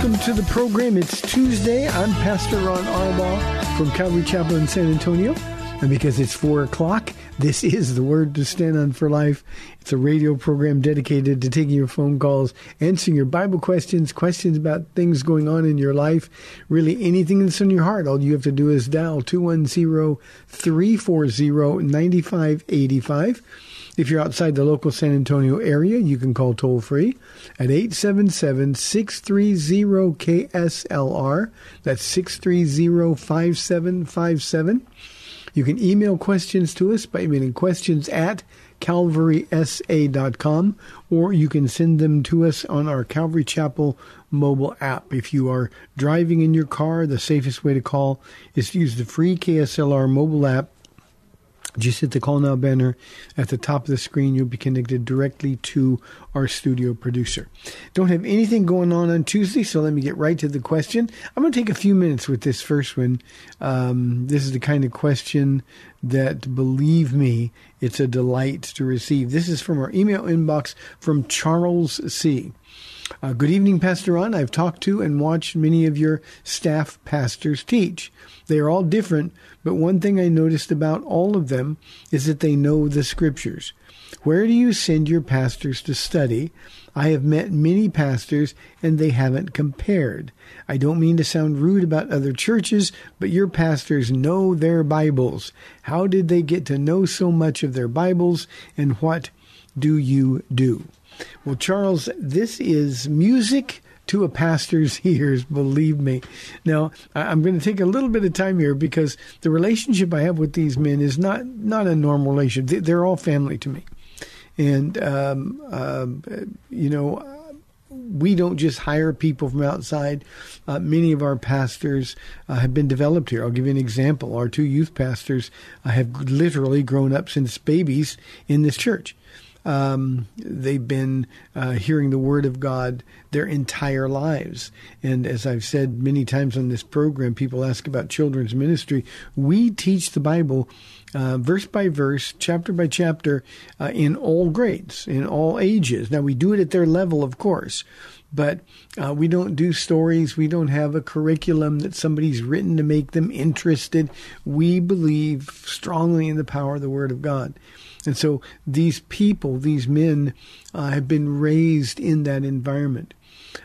Welcome to the program. It's Tuesday. I'm Pastor Ron Arbaugh from Calvary Chapel in San Antonio. And because it's 4 o'clock, this is the Word to Stand on for Life. It's a radio program dedicated to taking your phone calls, answering your Bible questions, questions about things going on in your life, really anything that's on your heart. All you have to do is dial 210 340 9585. If you're outside the local San Antonio area, you can call toll free at 877 630 KSLR. That's 630 5757. You can email questions to us by emailing questions at calvarysa.com or you can send them to us on our Calvary Chapel mobile app. If you are driving in your car, the safest way to call is to use the free KSLR mobile app just hit the call now banner at the top of the screen. You'll be connected directly to our studio producer. Don't have anything going on on Tuesday, so let me get right to the question. I'm going to take a few minutes with this first one. Um, this is the kind of question that, believe me, it's a delight to receive. This is from our email inbox from Charles C. Uh, good evening, Pastor Ron. I've talked to and watched many of your staff pastors teach. They are all different, but one thing I noticed about all of them is that they know the scriptures. Where do you send your pastors to study? I have met many pastors and they haven't compared. I don't mean to sound rude about other churches, but your pastors know their Bibles. How did they get to know so much of their Bibles and what do you do? Well, Charles, this is music to a pastor's ears, believe me. Now, I'm going to take a little bit of time here because the relationship I have with these men is not, not a normal relationship. They're all family to me. And, um, um, you know, we don't just hire people from outside. Uh, many of our pastors uh, have been developed here. I'll give you an example. Our two youth pastors uh, have literally grown up since babies in this church. Um, they've been uh, hearing the Word of God their entire lives. And as I've said many times on this program, people ask about children's ministry. We teach the Bible uh, verse by verse, chapter by chapter, uh, in all grades, in all ages. Now, we do it at their level, of course. But uh, we don't do stories. We don't have a curriculum that somebody's written to make them interested. We believe strongly in the power of the Word of God. And so these people, these men, uh, have been raised in that environment.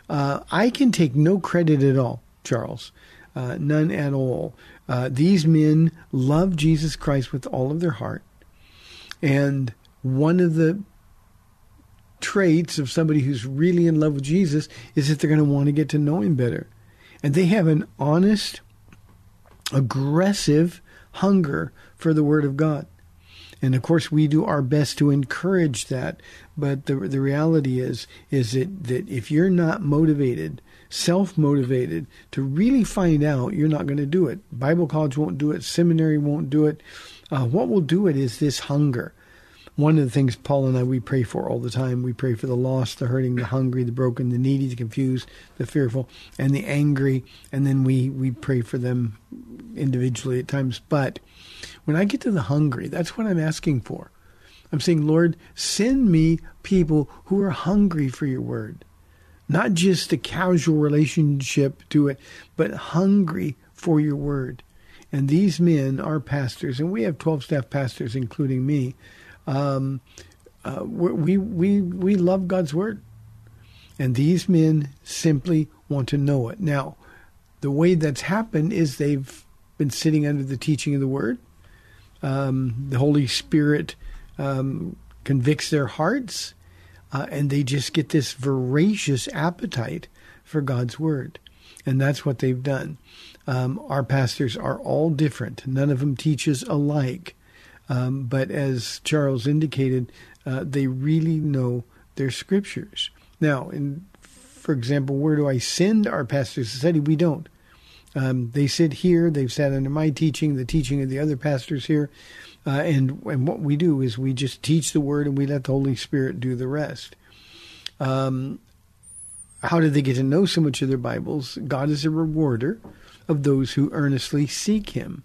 Uh, I can take no credit at all, Charles, uh, none at all. Uh, these men love Jesus Christ with all of their heart. And one of the traits of somebody who's really in love with Jesus is that they're going to want to get to know him better. And they have an honest, aggressive hunger for the Word of God. And of course, we do our best to encourage that. But the the reality is is that, that if you're not motivated, self motivated to really find out, you're not going to do it. Bible college won't do it. Seminary won't do it. Uh, what will do it is this hunger. one of the things Paula and I we pray for all the time. We pray for the lost, the hurting, the hungry, the broken, the needy, the confused, the fearful, and the angry. And then we we pray for them individually at times. But when I get to the hungry, that's what I'm asking for. I'm saying, Lord, send me people who are hungry for your word. Not just a casual relationship to it, but hungry for your word. And these men are pastors, and we have 12 staff pastors, including me. Um, uh, we, we, we love God's word. And these men simply want to know it. Now, the way that's happened is they've been sitting under the teaching of the word. Um, the Holy Spirit um, convicts their hearts, uh, and they just get this voracious appetite for God's word. And that's what they've done. Um, our pastors are all different. None of them teaches alike. Um, but as Charles indicated, uh, they really know their scriptures. Now, in, for example, where do I send our pastors to study? We don't. Um, they sit here. They've sat under my teaching, the teaching of the other pastors here. Uh, and, and what we do is we just teach the word and we let the Holy Spirit do the rest. Um, how did they get to know so much of their Bibles? God is a rewarder of those who earnestly seek Him.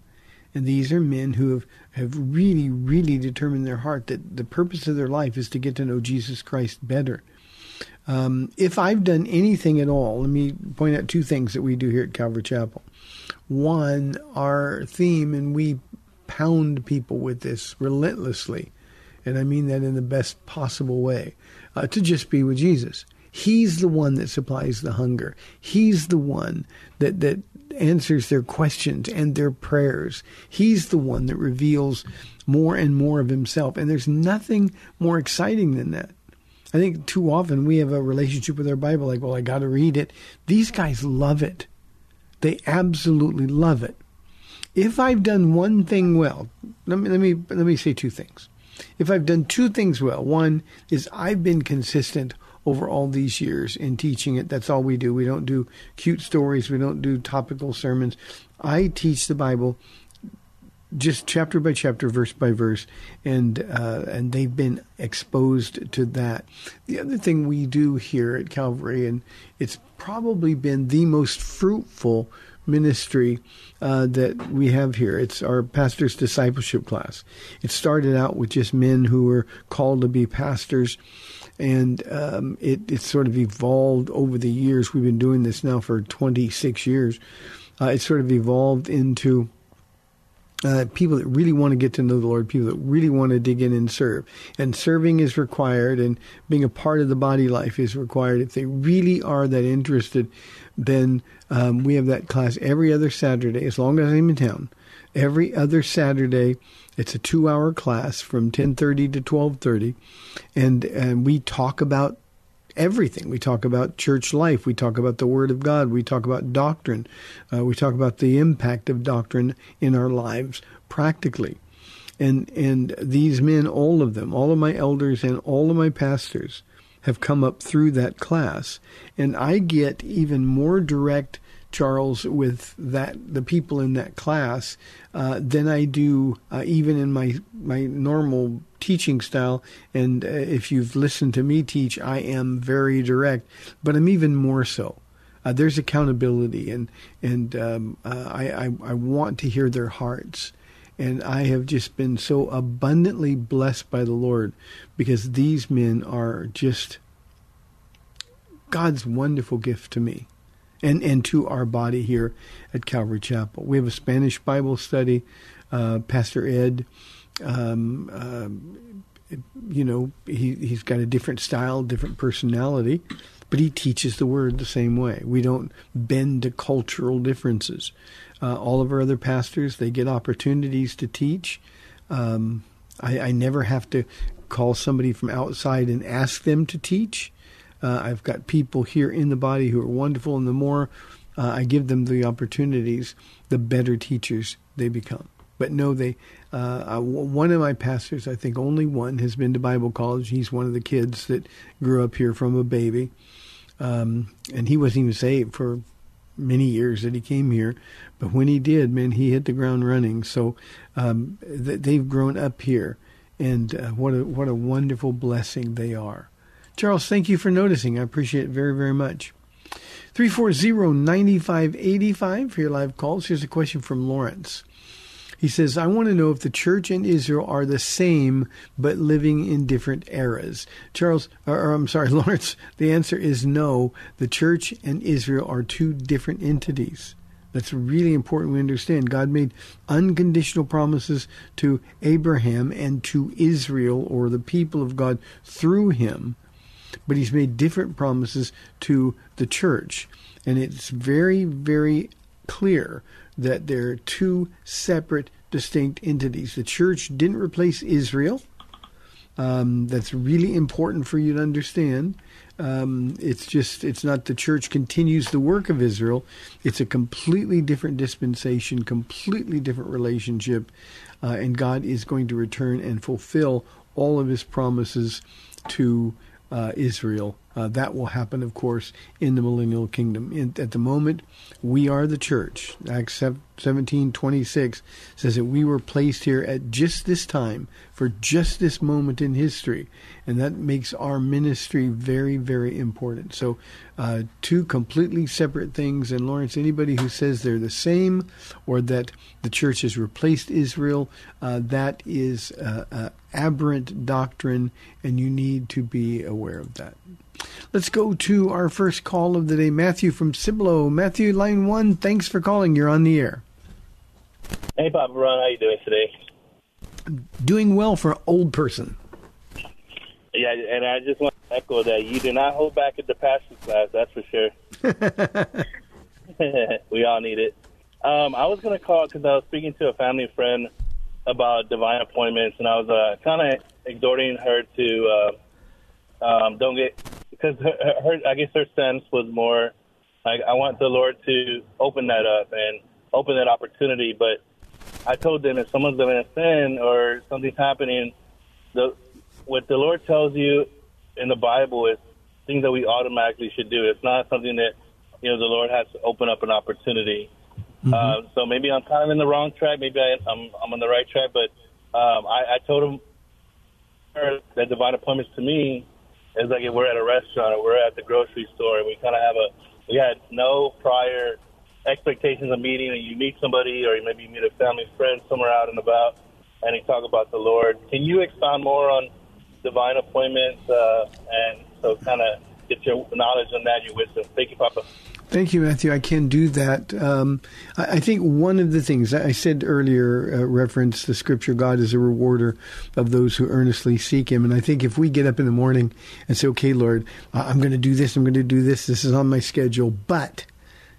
And these are men who have, have really, really determined in their heart that the purpose of their life is to get to know Jesus Christ better. Um, if I've done anything at all, let me point out two things that we do here at Calvary Chapel. One, our theme, and we pound people with this relentlessly, and I mean that in the best possible way, uh, to just be with Jesus. He's the one that supplies the hunger. He's the one that, that answers their questions and their prayers. He's the one that reveals more and more of himself. And there's nothing more exciting than that. I think too often we have a relationship with our Bible like, well, I got to read it. These guys love it. They absolutely love it. If I've done one thing well, let me let me let me say two things. If I've done two things well, one is I've been consistent over all these years in teaching it. That's all we do. We don't do cute stories. We don't do topical sermons. I teach the Bible just chapter by chapter, verse by verse, and uh, and they've been exposed to that. The other thing we do here at Calvary, and it's probably been the most fruitful ministry uh, that we have here. It's our pastor's discipleship class. It started out with just men who were called to be pastors, and um, it, it sort of evolved over the years. We've been doing this now for 26 years. Uh, it sort of evolved into uh, people that really want to get to know the Lord, people that really want to dig in and serve. And serving is required, and being a part of the body life is required. If they really are that interested, then um, we have that class every other Saturday, as long as I'm in town. Every other Saturday, it's a two-hour class from 10:30 to 12:30, and and we talk about everything. We talk about church life. We talk about the Word of God. We talk about doctrine. Uh, we talk about the impact of doctrine in our lives practically. And and these men, all of them, all of my elders and all of my pastors, have come up through that class, and I get even more direct Charles with that the people in that class uh, than I do uh, even in my my normal teaching style. And uh, if you've listened to me teach, I am very direct, but I'm even more so. Uh, there's accountability, and and um, uh, I, I I want to hear their hearts. And I have just been so abundantly blessed by the Lord because these men are just God's wonderful gift to me and, and to our body here at Calvary Chapel. We have a Spanish Bible study. Uh, Pastor Ed, um, uh, you know, he, he's got a different style, different personality, but he teaches the word the same way. We don't bend to cultural differences. Uh, all of our other pastors, they get opportunities to teach. Um, I, I never have to call somebody from outside and ask them to teach. Uh, I've got people here in the body who are wonderful, and the more uh, I give them the opportunities, the better teachers they become. But no, they. Uh, one of my pastors, I think only one, has been to Bible college. He's one of the kids that grew up here from a baby, um, and he wasn't even saved for many years that he came here. But when he did, man, he hit the ground running. So um, th- they've grown up here and uh, what a what a wonderful blessing they are. Charles, thank you for noticing. I appreciate it very very much. 340-9585 for your live calls. Here's a question from Lawrence. He says, I want to know if the church and Israel are the same but living in different eras. Charles, or, or, I'm sorry, Lawrence, the answer is no. The church and Israel are two different entities. That's really important we understand. God made unconditional promises to Abraham and to Israel or the people of God through him, but he's made different promises to the church. And it's very, very clear that they're two separate, distinct entities. The church didn't replace Israel. Um, that's really important for you to understand. Um, it's just, it's not the church continues the work of Israel. It's a completely different dispensation, completely different relationship. Uh, and God is going to return and fulfill all of his promises to uh, Israel. Uh, that will happen, of course, in the millennial kingdom. In, at the moment, we are the church. Acts 17 26 says that we were placed here at just this time, for just this moment in history. And that makes our ministry very, very important. So, uh, two completely separate things. And Lawrence, anybody who says they're the same or that the church has replaced Israel, uh, that is aberrant doctrine, and you need to be aware of that. Let's go to our first call of the day. Matthew from Cibolo. Matthew, line one, thanks for calling. You're on the air. Hey, Papa Ron. How you doing today? Doing well for an old person. Yeah, and I just want to echo that. You do not hold back at the pastor class, that's for sure. we all need it. Um, I was going to call because I was speaking to a family friend about divine appointments, and I was uh, kind of exhorting her to uh, um, don't get because her, her, I guess her sense was more like I want the Lord to open that up and open that opportunity. But I told them if someone's living in sin or something's happening, the what the Lord tells you in the Bible is things that we automatically should do. It's not something that you know the Lord has to open up an opportunity. Mm-hmm. Uh, so maybe I'm kind of in the wrong track. Maybe I, I'm I'm on the right track. But um, I, I told him that divine appointments to me is like if we're at a restaurant or we're at the grocery store and we kind of have a we had no prior expectations of meeting and you meet somebody or maybe you meet a family friend somewhere out and about and you talk about the Lord. Can you expound more on divine appointments uh, and so kind of get your knowledge on that, your wisdom? Thank you, Papa. Thank you, Matthew. I can do that. Um, I, I, think one of the things I said earlier, uh, reference the scripture, God is a rewarder of those who earnestly seek Him. And I think if we get up in the morning and say, okay, Lord, I'm going to do this, I'm going to do this, this is on my schedule, but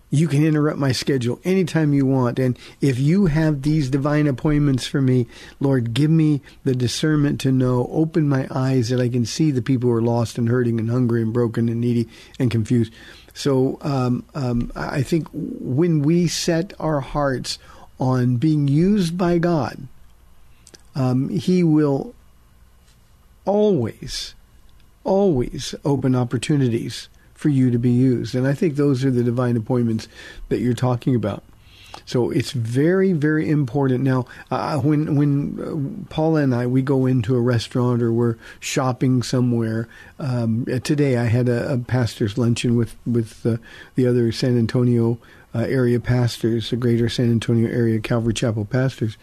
you can interrupt my schedule anytime you want. And if you have these divine appointments for me, Lord, give me the discernment to know, open my eyes that I can see the people who are lost and hurting and hungry and broken and needy and confused. So um, um, I think when we set our hearts on being used by God, um, He will always, always open opportunities for you to be used. And I think those are the divine appointments that you're talking about. So it's very, very important. Now, uh, when when uh, Paula and I we go into a restaurant or we're shopping somewhere. Um, today, I had a, a, pastor's luncheon with with uh, the other San Antonio uh, area pastors, the Greater San Antonio area Calvary Chapel pastors,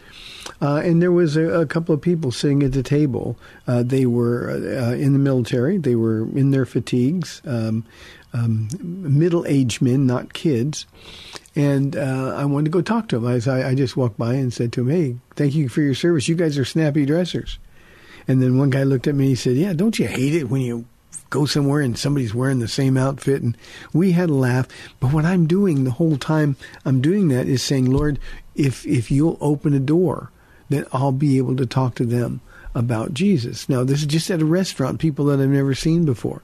uh, and there was a, a, couple of people sitting at the table. Uh, they were in the military. They were in their fatigues. Um, um, middle-aged men, not kids, and uh, I wanted to go talk to him. I, I just walked by and said to him, "Hey, thank you for your service. You guys are snappy dressers." And then one guy looked at me. and He said, "Yeah, don't you hate it when you go somewhere and somebody's wearing the same outfit?" And we had a laugh. But what I'm doing the whole time I'm doing that is saying, "Lord, if if you'll open a door, then I'll be able to talk to them." About Jesus. Now, this is just at a restaurant, people that I've never seen before.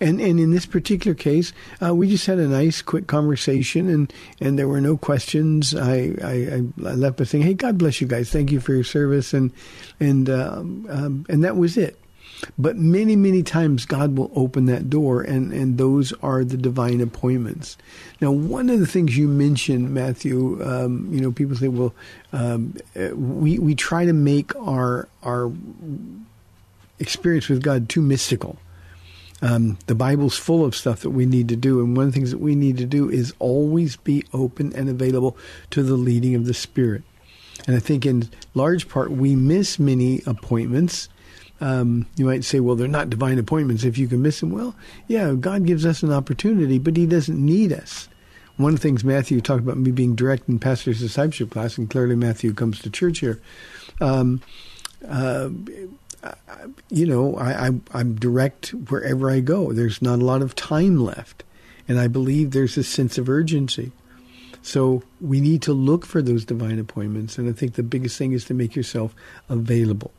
And and in this particular case, uh, we just had a nice, quick conversation, and, and there were no questions. I, I, I left by saying, "Hey, God bless you guys. Thank you for your service," and and um, um, and that was it. But many, many times God will open that door, and, and those are the divine appointments. Now, one of the things you mentioned, Matthew, um, you know, people say, well, um, we, we try to make our, our experience with God too mystical. Um, the Bible's full of stuff that we need to do, and one of the things that we need to do is always be open and available to the leading of the Spirit. And I think in large part we miss many appointments. Um, you might say, well, they're not divine appointments if you can miss them. Well, yeah, God gives us an opportunity, but He doesn't need us. One of the things Matthew talked about me being direct in pastor's discipleship class, and clearly Matthew comes to church here. Um, uh, you know, I, I, I'm direct wherever I go. There's not a lot of time left. And I believe there's a sense of urgency. So we need to look for those divine appointments. And I think the biggest thing is to make yourself available.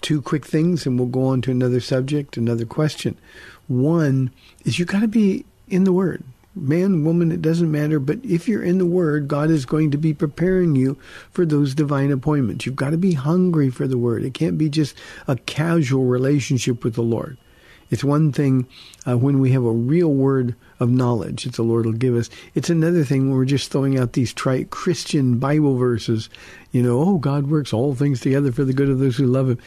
Two quick things, and we'll go on to another subject, another question. One is you got to be in the Word man, woman, it doesn't matter. But if you're in the Word, God is going to be preparing you for those divine appointments. You've got to be hungry for the Word. It can't be just a casual relationship with the Lord. It's one thing uh, when we have a real word of knowledge that the Lord will give us. It's another thing when we're just throwing out these trite Christian Bible verses. You know, oh, God works all things together for the good of those who love Him.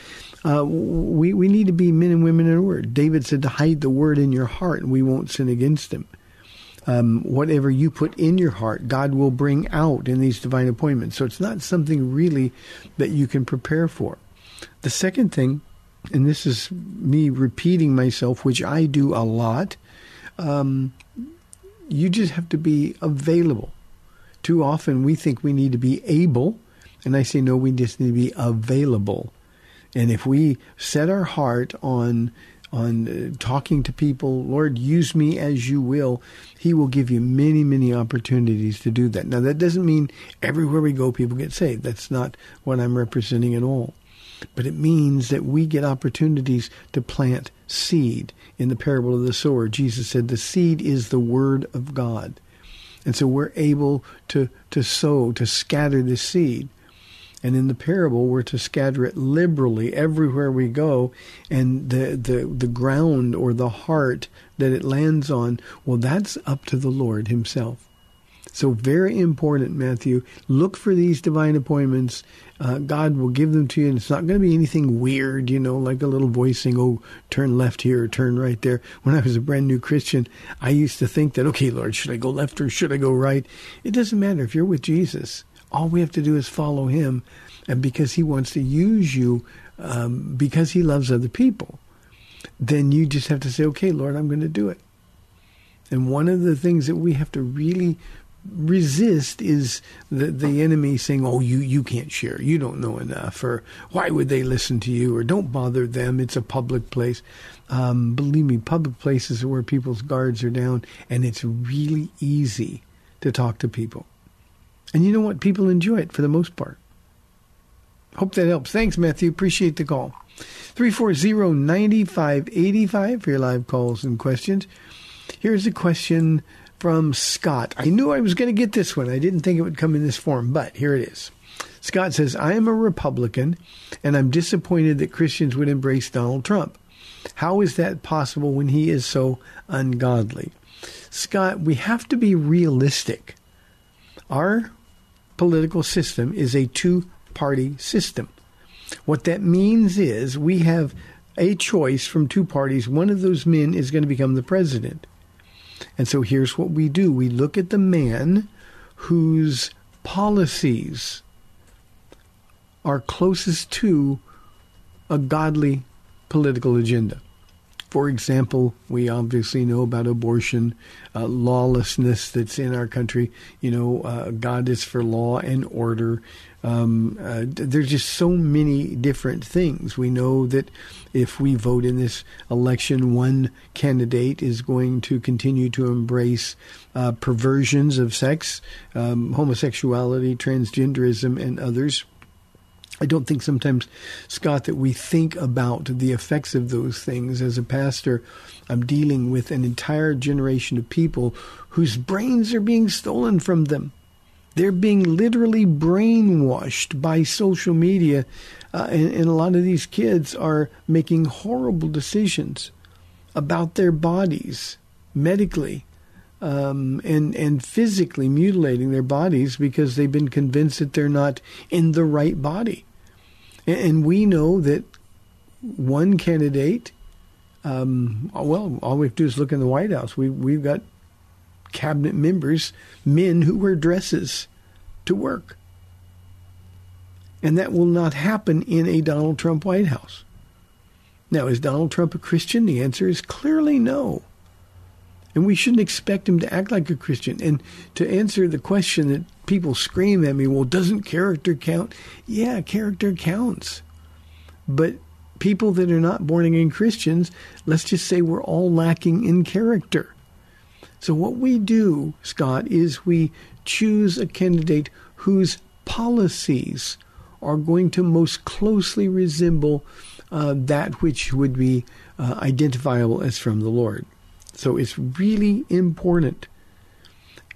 Uh, we we need to be men and women in the Word. David said to hide the Word in your heart, and we won't sin against Him um, whatever you put in your heart, God will bring out in these divine appointments. So it's not something really that you can prepare for. The second thing, and this is me repeating myself, which I do a lot, um, you just have to be available. Too often we think we need to be able, and I say, no, we just need to be available. And if we set our heart on on uh, talking to people. Lord, use me as you will. He will give you many, many opportunities to do that. Now, that doesn't mean everywhere we go, people get saved. That's not what I'm representing at all. But it means that we get opportunities to plant seed. In the parable of the sower, Jesus said, The seed is the word of God. And so we're able to, to sow, to scatter the seed. And in the parable, we're to scatter it liberally everywhere we go. And the, the, the ground or the heart that it lands on, well, that's up to the Lord Himself. So, very important, Matthew. Look for these divine appointments. Uh, God will give them to you, and it's not going to be anything weird, you know, like a little voice saying, oh, turn left here or turn right there. When I was a brand new Christian, I used to think that, okay, Lord, should I go left or should I go right? It doesn't matter. If you're with Jesus, all we have to do is follow him, and because he wants to use you, um, because he loves other people, then you just have to say, okay, Lord, I'm going to do it. And one of the things that we have to really resist is the the enemy saying, "Oh, you you can't share. You don't know enough," or "Why would they listen to you?" or "Don't bother them. It's a public place." Um, believe me, public places are where people's guards are down, and it's really easy to talk to people. And you know what? People enjoy it for the most part. Hope that helps. Thanks, Matthew. Appreciate the call. 340-9585 for your live calls and questions. Here's a question from Scott. I knew I was going to get this one. I didn't think it would come in this form, but here it is. Scott says, I am a Republican and I'm disappointed that Christians would embrace Donald Trump. How is that possible when he is so ungodly? Scott, we have to be realistic. Our political system is a two party system. What that means is we have a choice from two parties. One of those men is going to become the president. And so here's what we do we look at the man whose policies are closest to a godly political agenda. For example, we obviously know about abortion, uh, lawlessness that's in our country. You know, uh, God is for law and order. Um, uh, there's just so many different things. We know that if we vote in this election, one candidate is going to continue to embrace uh, perversions of sex, um, homosexuality, transgenderism, and others. I don't think sometimes, Scott, that we think about the effects of those things. As a pastor, I'm dealing with an entire generation of people whose brains are being stolen from them. They're being literally brainwashed by social media, uh, and, and a lot of these kids are making horrible decisions about their bodies medically um, and and physically mutilating their bodies because they've been convinced that they're not in the right body. And, we know that one candidate, um, well, all we have to do is look in the White House. We we've got cabinet members, men who wear dresses to work. And that will not happen in a Donald Trump White House. Now, is Donald Trump a Christian? The answer is clearly no. And we shouldn't expect him to act like a Christian. And to answer the question that people scream at me, well, doesn't character count? Yeah, character counts. But people that are not born again Christians, let's just say we're all lacking in character. So what we do, Scott, is we choose a candidate whose policies are going to most closely resemble uh, that which would be uh, identifiable as from the Lord. So it's really important.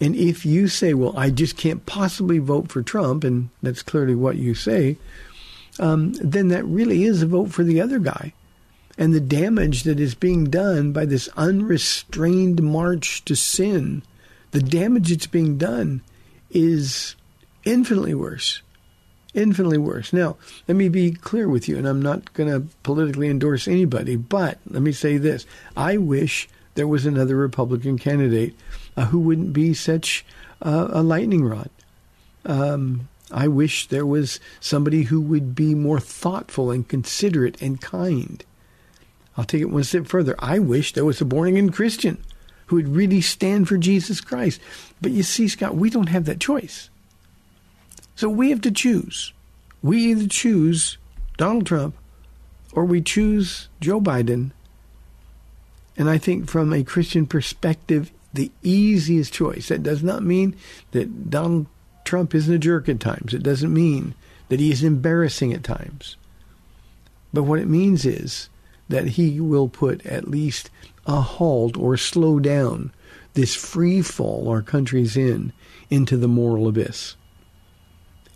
And if you say, well, I just can't possibly vote for Trump, and that's clearly what you say, um, then that really is a vote for the other guy. And the damage that is being done by this unrestrained march to sin, the damage that's being done is infinitely worse. Infinitely worse. Now, let me be clear with you, and I'm not going to politically endorse anybody, but let me say this. I wish there was another Republican candidate uh, who wouldn't be such uh, a lightning rod. Um, I wish there was somebody who would be more thoughtful and considerate and kind. I'll take it one step further. I wish there was a born again Christian who would really stand for Jesus Christ. But you see, Scott, we don't have that choice. So we have to choose. We either choose Donald Trump or we choose Joe Biden and I think from a Christian perspective, the easiest choice. That does not mean that Donald Trump isn't a jerk at times. It doesn't mean that he is embarrassing at times. But what it means is that he will put at least a halt or slow down this free fall our country's in into the moral abyss.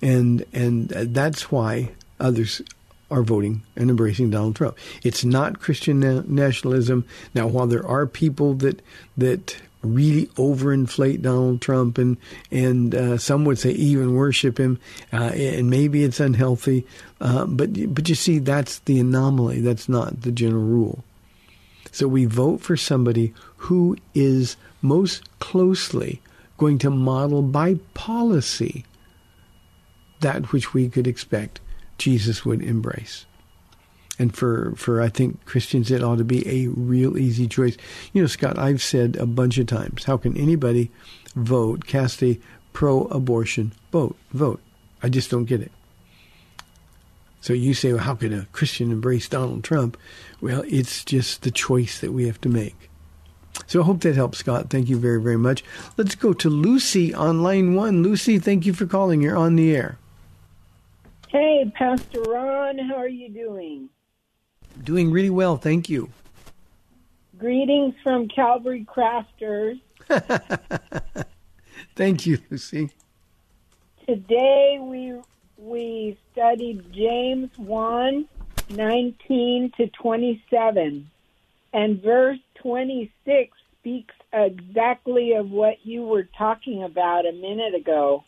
And and that's why others are voting and embracing Donald Trump. It's not Christian na- nationalism. Now, while there are people that that really overinflate Donald Trump and and uh, some would say even worship him, uh, and maybe it's unhealthy, uh, but but you see that's the anomaly. That's not the general rule. So we vote for somebody who is most closely going to model by policy that which we could expect Jesus would embrace. And for, for I think Christians, it ought to be a real easy choice. You know, Scott, I've said a bunch of times, how can anybody vote, cast a pro-abortion vote, vote? I just don't get it. So you say, well, how can a Christian embrace Donald Trump? Well, it's just the choice that we have to make. So I hope that helps, Scott. Thank you very, very much. Let's go to Lucy on line one. Lucy, thank you for calling. You're on the air. Hey, Pastor Ron, how are you doing? Doing really well, thank you. Greetings from Calvary Crafters. thank you, Lucy. Today we we studied James 1, 19 to 27. And verse 26 speaks exactly of what you were talking about a minute ago.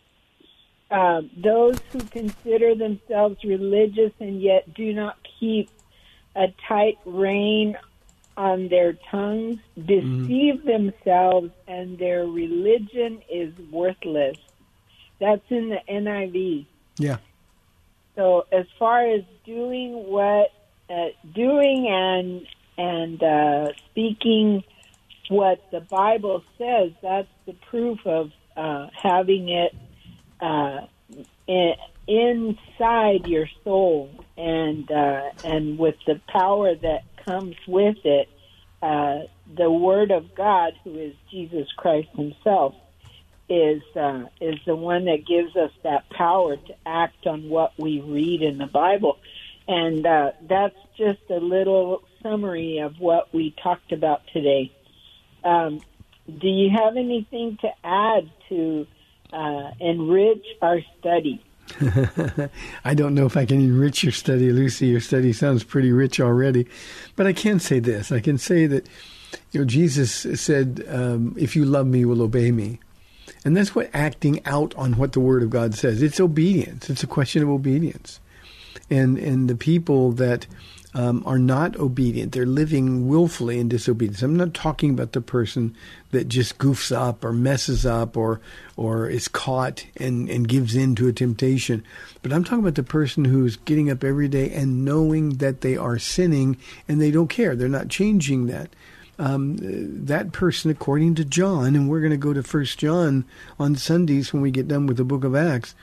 Um, those who consider themselves religious and yet do not keep a tight rein on their tongues deceive mm-hmm. themselves and their religion is worthless. That's in the NIV. Yeah. So as far as doing what, uh, doing and and uh, speaking what the Bible says, that's the proof of uh, having it uh, in, inside your soul, and uh, and with the power that comes with it, uh, the Word of God, who is Jesus Christ Himself, is uh, is the one that gives us that power to act on what we read in the Bible, and uh, that's just a little summary of what we talked about today. Um, do you have anything to add to uh, enrich our study. I don't know if I can enrich your study, Lucy. Your study sounds pretty rich already. But I can say this I can say that, you know, Jesus said, um, if you love me, you will obey me. And that's what acting out on what the Word of God says. It's obedience. It's a question of obedience. And and the people that um, are not obedient, they're living willfully in disobedience. I'm not talking about the person that just goofs up or messes up or or is caught and, and gives in to a temptation. But I'm talking about the person who's getting up every day and knowing that they are sinning and they don't care. They're not changing that um, that person, according to John, and we're going to go to First John on Sundays when we get done with the Book of Acts.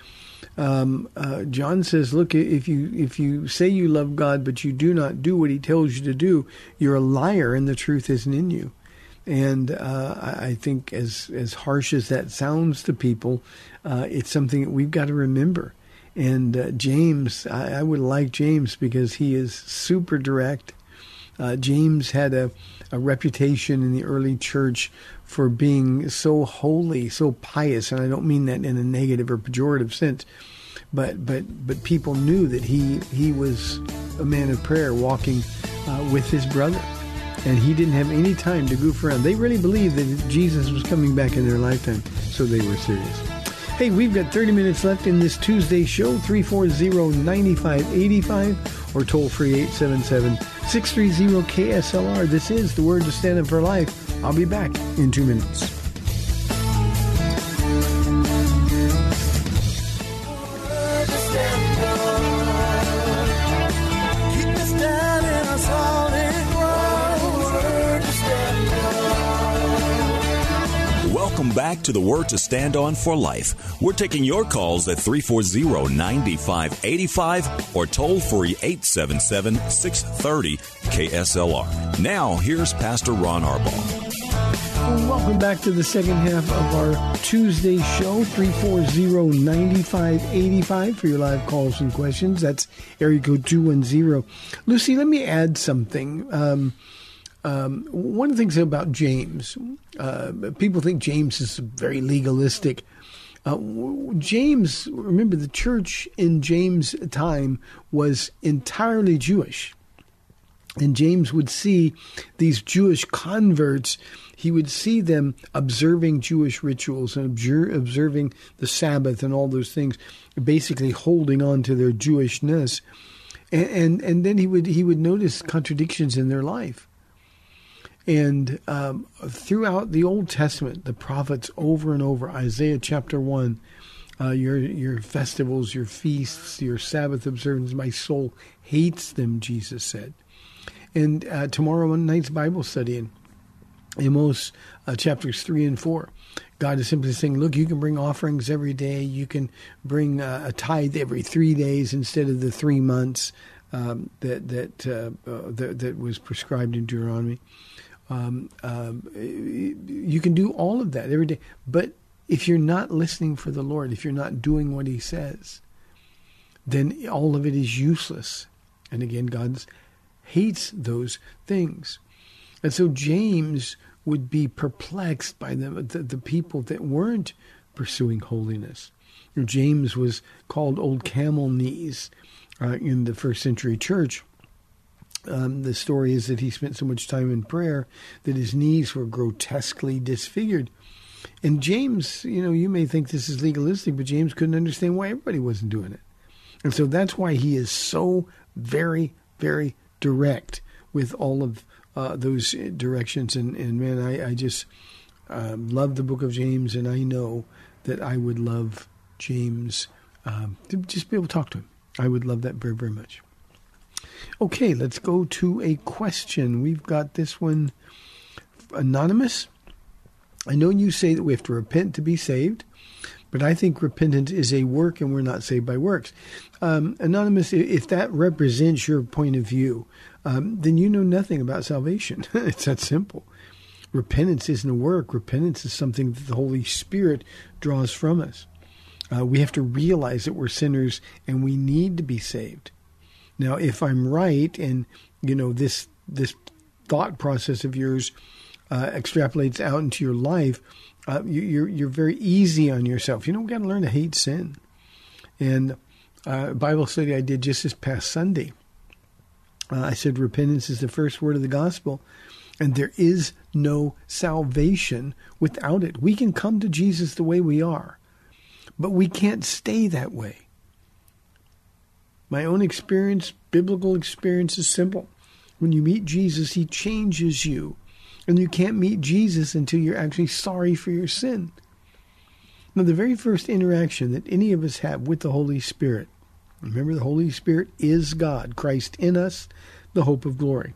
Um, uh, John says, "Look, if you if you say you love God but you do not do what He tells you to do, you're a liar, and the truth isn't in you." And uh, I think, as as harsh as that sounds to people, uh, it's something that we've got to remember. And uh, James, I, I would like James because he is super direct. Uh, James had a a reputation in the early church for being so holy, so pious, and I don't mean that in a negative or pejorative sense, but but but people knew that he he was a man of prayer, walking uh, with his brother, and he didn't have any time to goof around. They really believed that Jesus was coming back in their lifetime, so they were serious. Hey, we've got 30 minutes left in this Tuesday show, 340-9585 or toll free 877 630 KSLR. This is the word to stand up for life. I'll be back in two minutes. Welcome back to the Word to Stand On for Life. We're taking your calls at 340 9585 or toll free 877 630 KSLR. Now, here's Pastor Ron Arbaugh. Welcome back to the second half of our Tuesday show, 340-9585 for your live calls and questions. That's area code 210. Lucy, let me add something. Um, um, one of the things about James, uh, people think James is very legalistic. Uh, James, remember, the church in James' time was entirely Jewish. And James would see these Jewish converts, he would see them observing Jewish rituals and observing the Sabbath and all those things, basically holding on to their Jewishness. And, and, and then he would, he would notice contradictions in their life. And um, throughout the Old Testament, the prophets over and over, Isaiah chapter 1, uh, your, your festivals, your feasts, your Sabbath observances, my soul hates them, Jesus said. And uh, tomorrow night's Bible study in Amos uh, chapters 3 and 4. God is simply saying, look, you can bring offerings every day. You can bring uh, a tithe every three days instead of the three months um, that that, uh, uh, that, that was prescribed in Deuteronomy. Um, um, you can do all of that every day. But if you're not listening for the Lord, if you're not doing what He says, then all of it is useless. And again, God hates those things. And so James would be perplexed by the, the, the people that weren't pursuing holiness. James was called Old Camel Knees uh, in the first century church um, the story is that he spent so much time in prayer that his knees were grotesquely disfigured. And James, you know, you may think this is legalistic, but James couldn't understand why everybody wasn't doing it. And so that's why he is so very, very direct with all of uh, those directions. And, and man, I, I just um, love the book of James, and I know that I would love James um, to just be able to talk to him. I would love that very, very much. Okay, let's go to a question. We've got this one anonymous. I know you say that we have to repent to be saved, but I think repentance is a work and we're not saved by works. Um, anonymous, if that represents your point of view, um, then you know nothing about salvation. it's that simple. Repentance isn't a work, repentance is something that the Holy Spirit draws from us. Uh, we have to realize that we're sinners and we need to be saved. Now, if I'm right, and you know this this thought process of yours uh, extrapolates out into your life, Uh, you, you're you're very easy on yourself. You know, we got to learn to hate sin. And uh, Bible study I did just this past Sunday. Uh, I said repentance is the first word of the gospel, and there is no salvation without it. We can come to Jesus the way we are, but we can't stay that way. My own experience, biblical experience, is simple. When you meet Jesus, he changes you. And you can't meet Jesus until you're actually sorry for your sin. Now, the very first interaction that any of us have with the Holy Spirit, remember the Holy Spirit is God, Christ in us, the hope of glory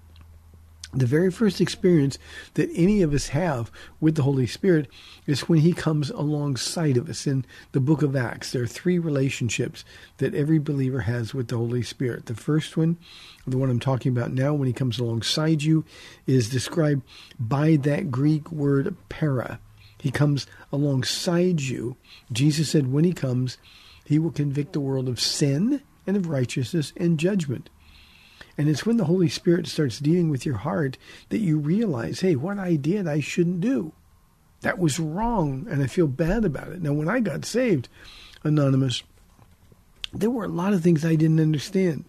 the very first experience that any of us have with the Holy Spirit is when He comes alongside of us. In the book of Acts, there are three relationships that every believer has with the Holy Spirit. The first one, the one I'm talking about now, when He comes alongside you, is described by that Greek word para. He comes alongside you. Jesus said, when He comes, He will convict the world of sin and of righteousness and judgment. And it's when the Holy Spirit starts dealing with your heart that you realize, hey, what I did, I shouldn't do. That was wrong, and I feel bad about it. Now, when I got saved, Anonymous, there were a lot of things I didn't understand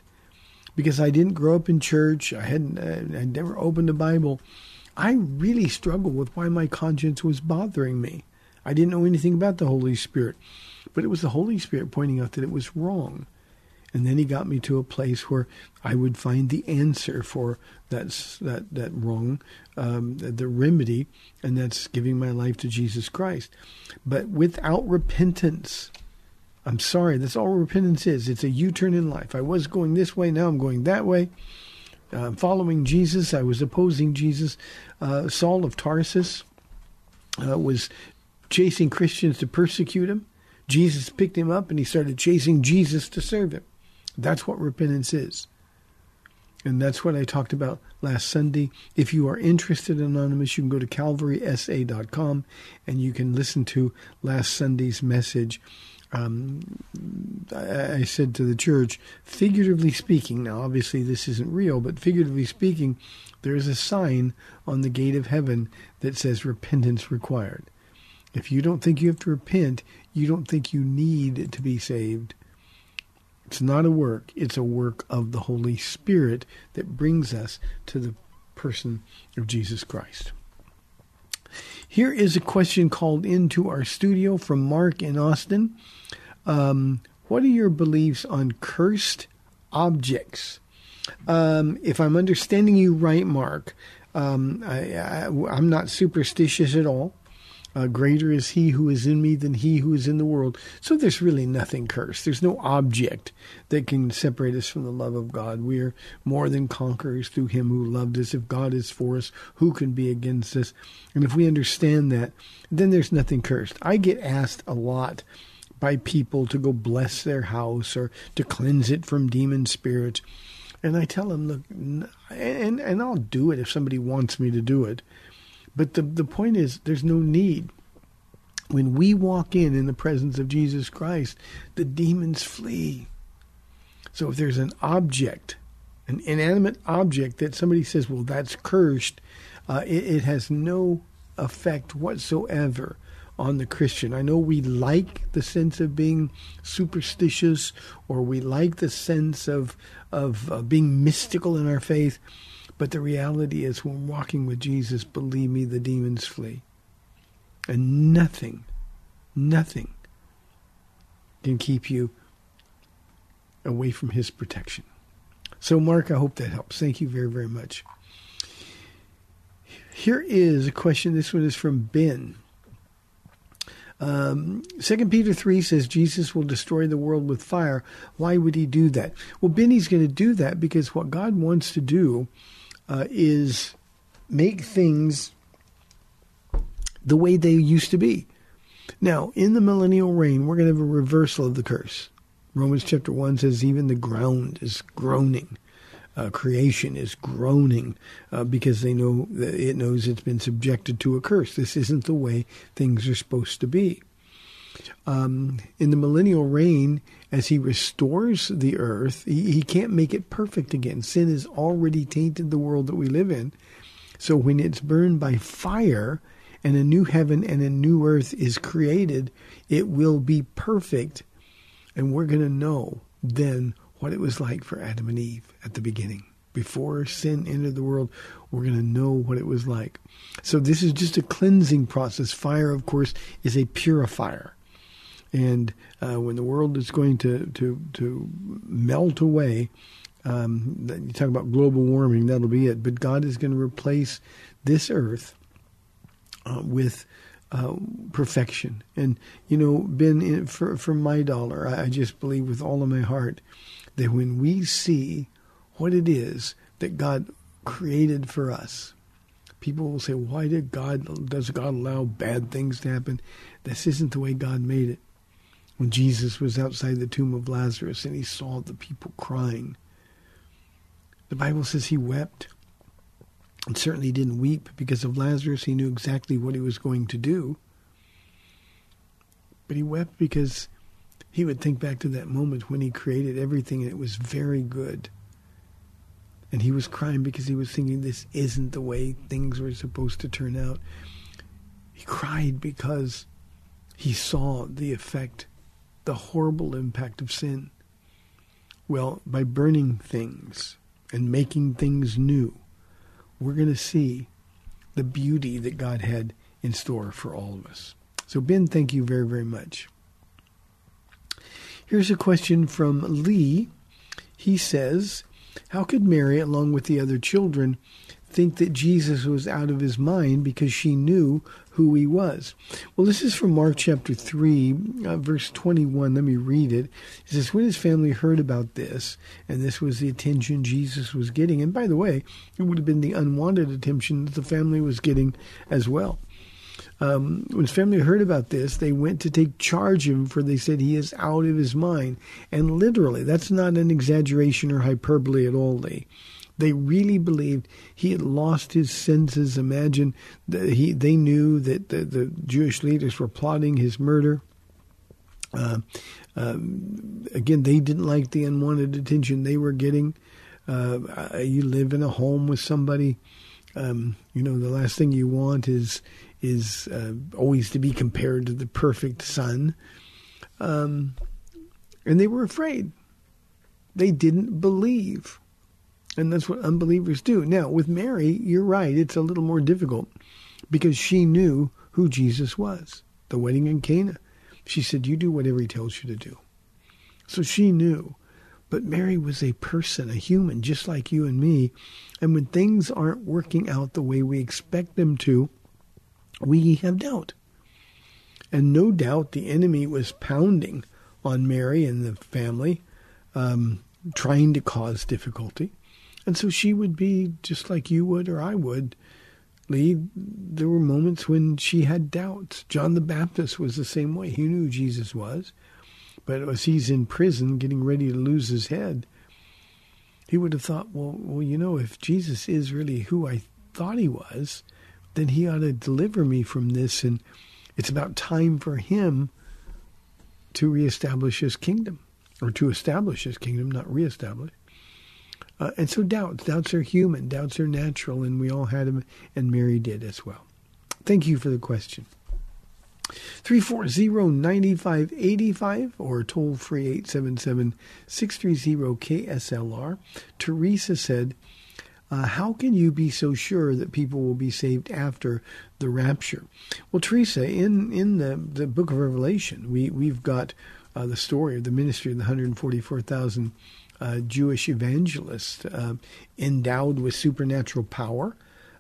because I didn't grow up in church. I hadn't, uh, I'd never opened a Bible. I really struggled with why my conscience was bothering me. I didn't know anything about the Holy Spirit, but it was the Holy Spirit pointing out that it was wrong. And then he got me to a place where I would find the answer for that that that wrong, um, the remedy, and that's giving my life to Jesus Christ. But without repentance, I'm sorry, that's all repentance is. It's a U-turn in life. I was going this way, now I'm going that way. Uh, following Jesus, I was opposing Jesus. Uh, Saul of Tarsus uh, was chasing Christians to persecute him. Jesus picked him up and he started chasing Jesus to serve him. That's what repentance is. And that's what I talked about last Sunday. If you are interested, in Anonymous, you can go to calvarysa.com and you can listen to last Sunday's message. Um, I, I said to the church, figuratively speaking, now obviously this isn't real, but figuratively speaking, there is a sign on the gate of heaven that says repentance required. If you don't think you have to repent, you don't think you need to be saved, it's not a work, it's a work of the Holy Spirit that brings us to the person of Jesus Christ. Here is a question called into our studio from Mark in Austin. Um, what are your beliefs on cursed objects? Um, if I'm understanding you right, Mark, um, I, am not superstitious at all. Uh, greater is he who is in me than he who is in the world. So there's really nothing cursed. There's no object that can separate us from the love of God. We are more than conquerors through him who loved us. If God is for us, who can be against us? And if we understand that, then there's nothing cursed. I get asked a lot by people to go bless their house or to cleanse it from demon spirits. And I tell them, look, and, and I'll do it if somebody wants me to do it. But the, the point is, there's no need. When we walk in in the presence of Jesus Christ, the demons flee. So if there's an object, an inanimate object that somebody says, well, that's cursed, uh, it, it has no effect whatsoever on the Christian. I know we like the sense of being superstitious or we like the sense of of uh, being mystical in our faith, but the reality is, when walking with Jesus, believe me, the demons flee. And nothing, nothing can keep you away from his protection. So, Mark, I hope that helps. Thank you very, very much. Here is a question. This one is from Ben. Um, 2 Peter 3 says Jesus will destroy the world with fire. Why would he do that? Well, Benny's going to do that because what God wants to do uh, is make things the way they used to be. Now, in the millennial reign, we're going to have a reversal of the curse. Romans chapter 1 says, even the ground is groaning. Uh, creation is groaning uh, because they know it knows it's been subjected to a curse. This isn't the way things are supposed to be. Um, in the millennial reign, as he restores the earth, he, he can't make it perfect again. Sin has already tainted the world that we live in. So when it's burned by fire and a new heaven and a new earth is created, it will be perfect. And we're going to know then what it was like for Adam and Eve at the beginning. Before sin entered the world, we're going to know what it was like. So this is just a cleansing process. Fire, of course, is a purifier. And uh, when the world is going to, to, to melt away, um, you talk about global warming, that'll be it. But God is going to replace this earth uh, with uh, perfection. And, you know, Ben, for, for my dollar, I, I just believe with all of my heart that when we see what it is that God created for us, people will say, why did God, does God allow bad things to happen? This isn't the way God made it. When Jesus was outside the tomb of Lazarus and he saw the people crying, the Bible says he wept and certainly didn't weep because of Lazarus. He knew exactly what he was going to do. But he wept because he would think back to that moment when he created everything and it was very good. And he was crying because he was thinking this isn't the way things were supposed to turn out. He cried because he saw the effect, the horrible impact of sin. Well, by burning things and making things new, we're going to see the beauty that God had in store for all of us. So, Ben, thank you very, very much. Here's a question from Lee. He says, How could Mary, along with the other children, think that Jesus was out of his mind because she knew who he was. Well, this is from Mark chapter 3, uh, verse 21. Let me read it. It says, When his family heard about this, and this was the attention Jesus was getting, and by the way, it would have been the unwanted attention that the family was getting as well. Um, when his family heard about this, they went to take charge of him, for they said he is out of his mind. And literally, that's not an exaggeration or hyperbole at all, Lee. They really believed he had lost his senses. Imagine that he, they knew that the, the Jewish leaders were plotting his murder. Uh, um, again, they didn't like the unwanted attention they were getting. Uh, you live in a home with somebody. Um, you know, the last thing you want is is uh, always to be compared to the perfect son. Um, and they were afraid. They didn't believe. And that's what unbelievers do. Now, with Mary, you're right, it's a little more difficult because she knew who Jesus was. The wedding in Cana. She said, You do whatever he tells you to do. So she knew. But Mary was a person, a human, just like you and me. And when things aren't working out the way we expect them to, we have doubt. And no doubt the enemy was pounding on Mary and the family, um, trying to cause difficulty. And so she would be just like you would or I would. Lee, there were moments when she had doubts. John the Baptist was the same way. He knew Jesus was. But as he's in prison getting ready to lose his head, he would have thought, well, well, you know, if Jesus is really who I thought he was, then he ought to deliver me from this. And it's about time for him to reestablish his kingdom, or to establish his kingdom, not reestablish. Uh, and so doubts, doubts are human, doubts are natural, and we all had them, and Mary did as well. Thank you for the question. 340-9585 or toll free 877-630-KSLR. Teresa said, uh, how can you be so sure that people will be saved after the rapture? Well, Teresa, in, in the, the book of Revelation, we, we've got uh, the story of the ministry of the 144,000 uh, Jewish evangelist uh, endowed with supernatural power.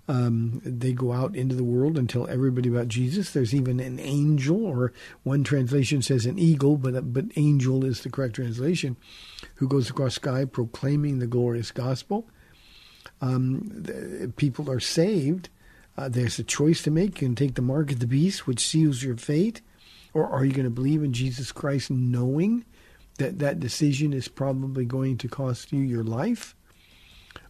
Um, they go out into the world and tell everybody about Jesus. There's even an angel, or one translation says an eagle, but uh, but angel is the correct translation, who goes across sky proclaiming the glorious gospel. Um, the, people are saved. Uh, there's a choice to make. You can take the mark of the beast, which seals your fate, or are you going to believe in Jesus Christ, knowing that that decision is probably going to cost you your life.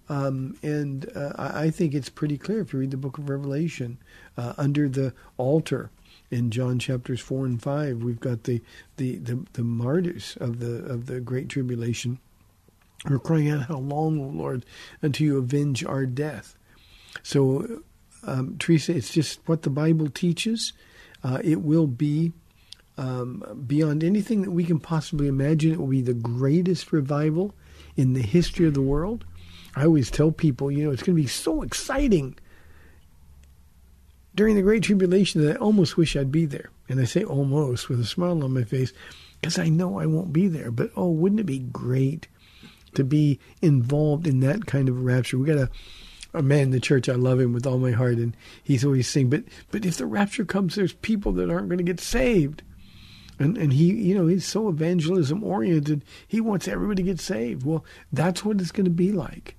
Um, and uh, I think it's pretty clear if you read the book of Revelation. Uh, under the altar in John chapters four and five, we've got the, the, the, the martyrs of the of the great tribulation who are crying out, "How long, O Lord, until you avenge our death?" So um, Teresa, it's just what the Bible teaches. Uh, it will be um, beyond anything that we can possibly imagine. It will be the greatest revival in the history of the world. I always tell people, you know, it's going to be so exciting during the Great Tribulation that I almost wish I'd be there. And I say almost with a smile on my face because I know I won't be there. But oh, wouldn't it be great to be involved in that kind of rapture? We got a, a man in the church. I love him with all my heart, and he's always saying, "But but if the rapture comes, there's people that aren't going to get saved." And and he, you know, he's so evangelism oriented. He wants everybody to get saved. Well, that's what it's going to be like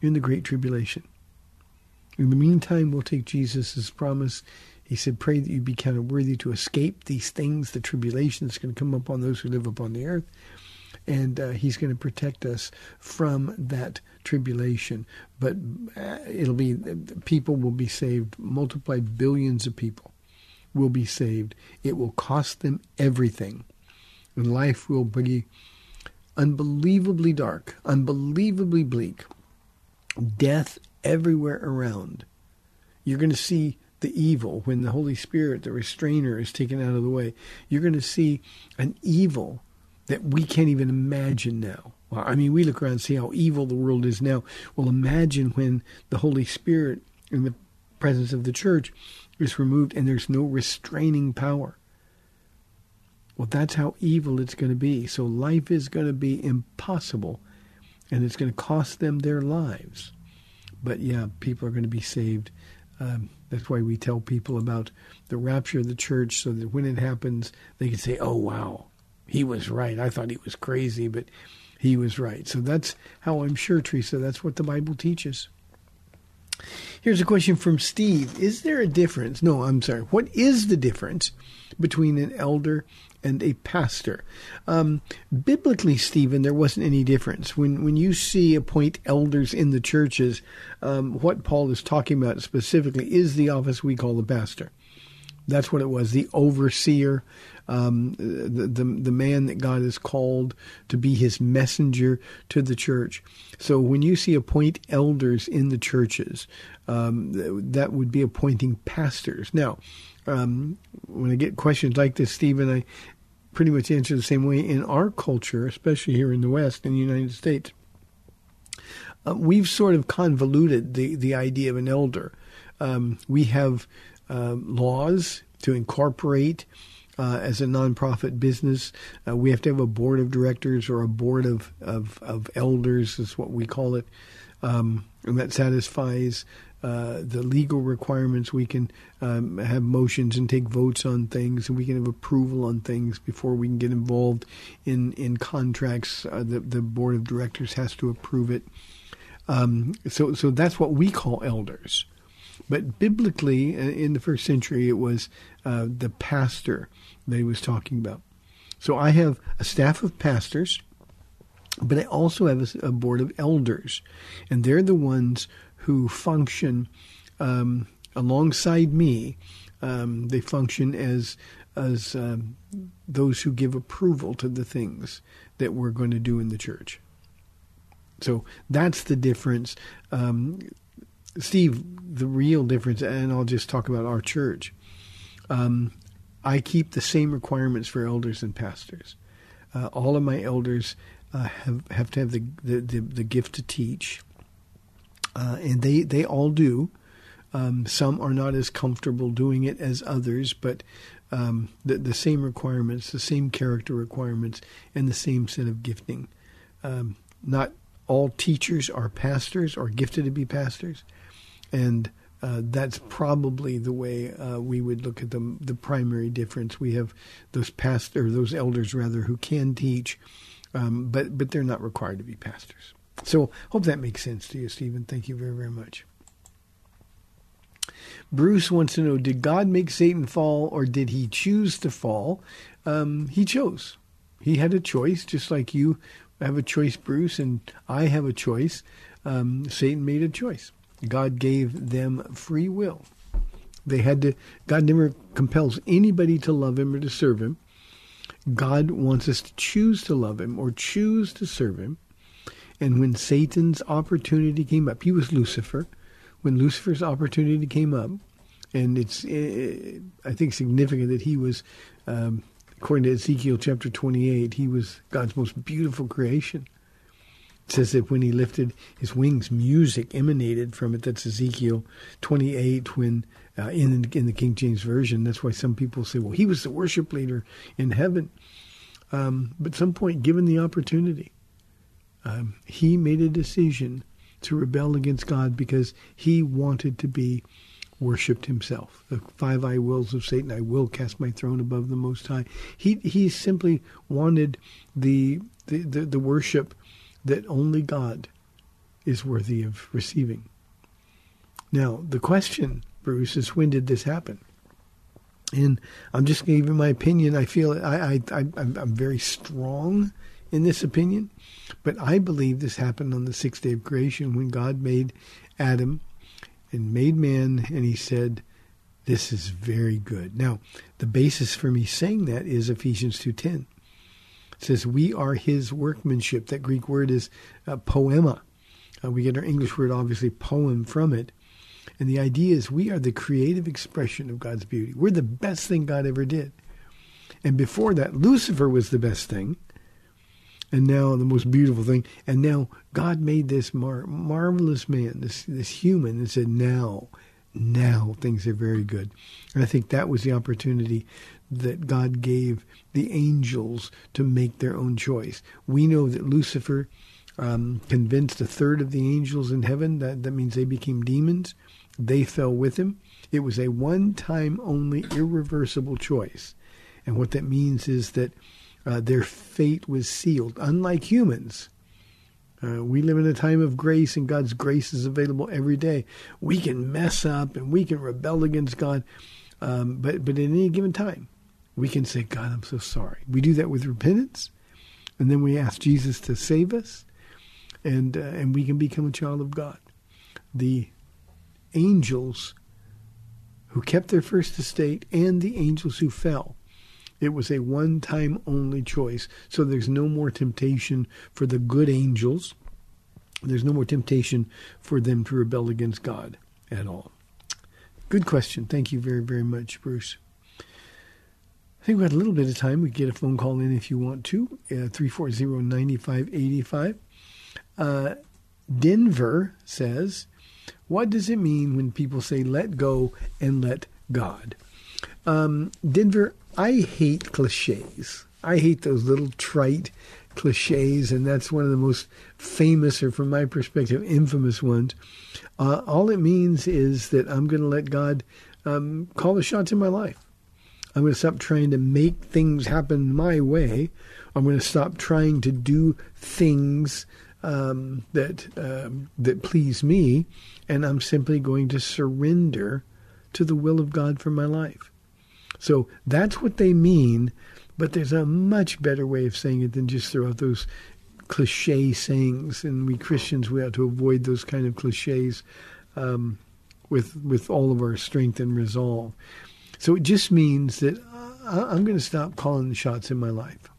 in the Great Tribulation. In the meantime, we'll take Jesus' promise. He said, Pray that you be counted worthy to escape these things, the tribulation that's going to come upon those who live upon the earth. And uh, he's going to protect us from that tribulation. But uh, it'll be, people will be saved, multiplied billions of people will be saved. It will cost them everything. And life will be unbelievably dark, unbelievably bleak. Death everywhere around. You're going to see the evil when the Holy Spirit, the restrainer, is taken out of the way. You're going to see an evil that we can't even imagine now. Well, I mean, we look around and see how evil the world is now. Well, imagine when the Holy Spirit in the presence of the church is removed and there's no restraining power. Well, that's how evil it's going to be. So life is going to be impossible and it's going to cost them their lives. But yeah, people are going to be saved. Um, that's why we tell people about the rapture of the church so that when it happens, they can say, oh, wow, he was right. I thought he was crazy, but he was right. So that's how I'm sure, Teresa, that's what the Bible teaches. Here's a question from Steve. Is there a difference? No, I'm sorry. What is the difference between an elder and a pastor? Um, biblically, Stephen, there wasn't any difference. When when you see appoint elders in the churches, um, what Paul is talking about specifically is the office we call the pastor. That's what it was, the overseer, um, the, the, the man that God has called to be his messenger to the church. So when you see appoint elders in the churches, um, that would be appointing pastors. Now, um, when I get questions like this, Stephen, I pretty much answer the same way. In our culture, especially here in the West, in the United States, uh, we've sort of convoluted the, the idea of an elder. Um, we have uh, laws to incorporate uh, as a nonprofit business. Uh, we have to have a board of directors or a board of, of, of elders, is what we call it. Um, and that satisfies uh, the legal requirements. We can um, have motions and take votes on things, and we can have approval on things before we can get involved in in contracts. Uh, the the board of directors has to approve it. Um, so so that's what we call elders. But biblically, uh, in the first century, it was uh, the pastor that he was talking about. So I have a staff of pastors, but I also have a, a board of elders, and they're the ones who function um, alongside me. Um, they function as as um, those who give approval to the things that we're going to do in the church. So that's the difference. Um, Steve, the real difference, and I'll just talk about our church. Um, I keep the same requirements for elders and pastors. Uh, all of my elders uh, have have to have the, the, the, the gift to teach uh, and they they all do. Um, some are not as comfortable doing it as others, but um, the, the same requirements, the same character requirements, and the same set of gifting. Um, not all teachers are pastors or gifted to be pastors, and uh, that's probably the way uh, we would look at the the primary difference. We have those pastors, those elders rather, who can teach, um, but but they're not required to be pastors. So, hope that makes sense to you, Stephen. Thank you very, very much. Bruce wants to know Did God make Satan fall or did he choose to fall? Um, he chose. He had a choice, just like you have a choice, Bruce, and I have a choice. Um, Satan made a choice. God gave them free will. They had to, God never compels anybody to love him or to serve him. God wants us to choose to love him or choose to serve him. And when Satan's opportunity came up, he was Lucifer. when Lucifer's opportunity came up, and it's uh, I think significant that he was, um, according to Ezekiel chapter 28, he was God's most beautiful creation. It says that when he lifted his wings, music emanated from it. That's Ezekiel 28. When uh, in in the King James version, that's why some people say, "Well, he was the worship leader in heaven." Um, but some point, given the opportunity, um, he made a decision to rebel against God because he wanted to be worshipped himself. The five I wills of Satan, I will cast my throne above the Most High. He he simply wanted the the, the, the worship that only God is worthy of receiving. Now, the question, Bruce, is when did this happen? And I'm just giving my opinion. I feel I, I, I I'm very strong in this opinion, but I believe this happened on the sixth day of creation when God made Adam and made man, and He said, "This is very good." Now, the basis for me saying that is Ephesians two ten. It says, "We are His workmanship." That Greek word is uh, poema. Uh, we get our English word, obviously, poem from it. And the idea is we are the creative expression of God's beauty. We're the best thing God ever did. And before that, Lucifer was the best thing. And now the most beautiful thing. And now God made this mar- marvelous man, this, this human, and said, now, now things are very good. And I think that was the opportunity that God gave the angels to make their own choice. We know that Lucifer um, convinced a third of the angels in heaven. That, that means they became demons. They fell with him. It was a one time only irreversible choice. And what that means is that uh, their fate was sealed. Unlike humans, uh, we live in a time of grace, and God's grace is available every day. We can mess up and we can rebel against God, um, but but at any given time, we can say, "God, I'm so sorry." We do that with repentance, and then we ask Jesus to save us, and uh, and we can become a child of God. The angels who kept their first estate and the angels who fell. It was a one time only choice. So there's no more temptation for the good angels. There's no more temptation for them to rebel against God at all. Good question. Thank you very, very much, Bruce. Think we had a little bit of time. We get a phone call in if you want to, uh, 340 9585. Uh, Denver says, what does it mean when people say let go and let God? Um, Denver, I hate cliches. I hate those little trite cliches, and that's one of the most famous, or from my perspective, infamous ones. Uh, all it means is that I'm going to let God um, call the shots in my life. I'm going to stop trying to make things happen my way. I'm going to stop trying to do things um, that um, that please me, and I'm simply going to surrender to the will of God for my life. So that's what they mean, but there's a much better way of saying it than just throw out those cliche sayings. And we Christians, we ought to avoid those kind of cliches um, with with all of our strength and resolve. So it just means that I'm going to stop calling the shots in my life.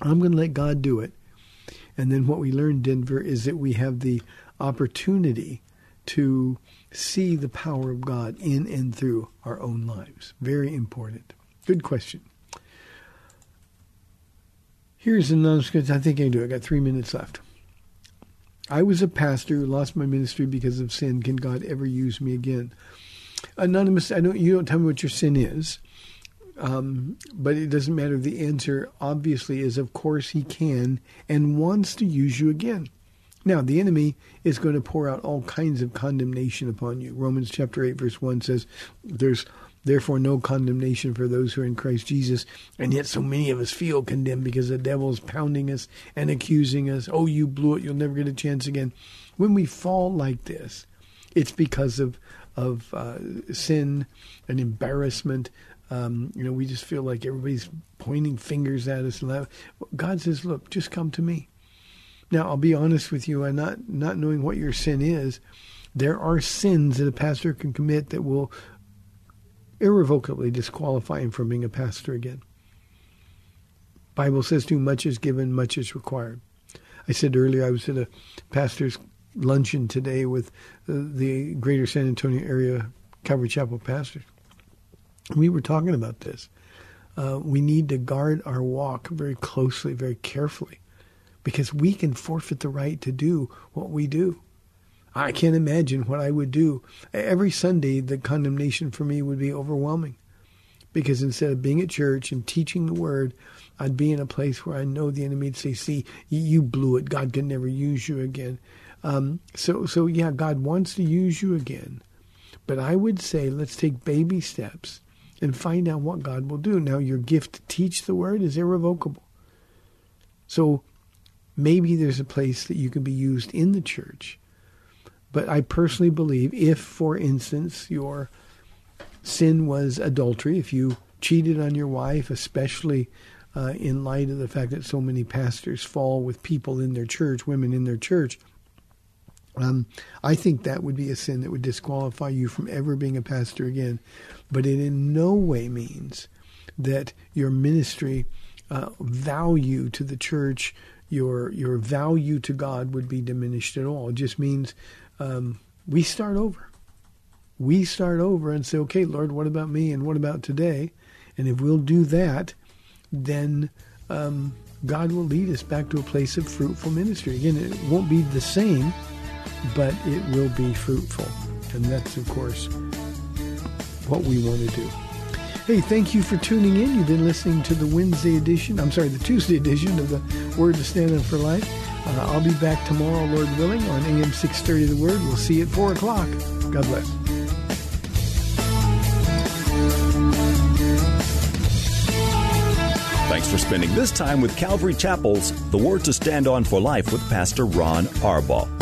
I'm going to let God do it. And then what we learned, Denver, is that we have the opportunity to see the power of God in and through our own lives. Very important. Good question. Here's an announcement. I think I can do it. I got three minutes left. I was a pastor who lost my ministry because of sin. Can God ever use me again? Anonymous, I don't. You don't tell me what your sin is, um, but it doesn't matter. The answer obviously is, of course, He can and wants to use you again. Now, the enemy is going to pour out all kinds of condemnation upon you. Romans chapter 8, verse 1 says, There's therefore no condemnation for those who are in Christ Jesus. And yet, so many of us feel condemned because the devil's pounding us and accusing us. Oh, you blew it. You'll never get a chance again. When we fall like this, it's because of, of uh, sin and embarrassment. Um, you know, we just feel like everybody's pointing fingers at us. And God says, Look, just come to me. Now, I'll be honest with you, and not not knowing what your sin is, there are sins that a pastor can commit that will irrevocably disqualify him from being a pastor again. Bible says too much is given, much is required. I said earlier I was at a pastor's luncheon today with uh, the Greater San Antonio area Calvary Chapel pastors. We were talking about this. Uh, we need to guard our walk very closely, very carefully, because we can forfeit the right to do what we do. I can't imagine what I would do. Every Sunday, the condemnation for me would be overwhelming because instead of being at church and teaching the word, I'd be in a place where I know the enemy would say, "See, you blew it. God can never use you again." Um, so, so yeah, God wants to use you again, but I would say let's take baby steps and find out what God will do. Now, your gift to teach the word is irrevocable. So maybe there's a place that you can be used in the church. But I personally believe if, for instance, your sin was adultery, if you cheated on your wife, especially uh, in light of the fact that so many pastors fall with people in their church, women in their church, um, I think that would be a sin that would disqualify you from ever being a pastor again. But it in no way means that your ministry uh, value to the church, your your value to God would be diminished at all. It just means um, we start over. We start over and say, okay, Lord, what about me and what about today? And if we'll do that, then um, God will lead us back to a place of fruitful ministry. Again, it won't be the same, but it will be fruitful. And that's, of course, what we want to do. Hey, thank you for tuning in. You've been listening to the Wednesday edition, I'm sorry, the Tuesday edition of the Word to Stand On for Life. Uh, I'll be back tomorrow, Lord willing, on AM 630 The Word. We'll see you at 4 o'clock. God bless. Thanks for spending this time with Calvary Chapel's The Word to Stand On for Life with Pastor Ron Arbaugh.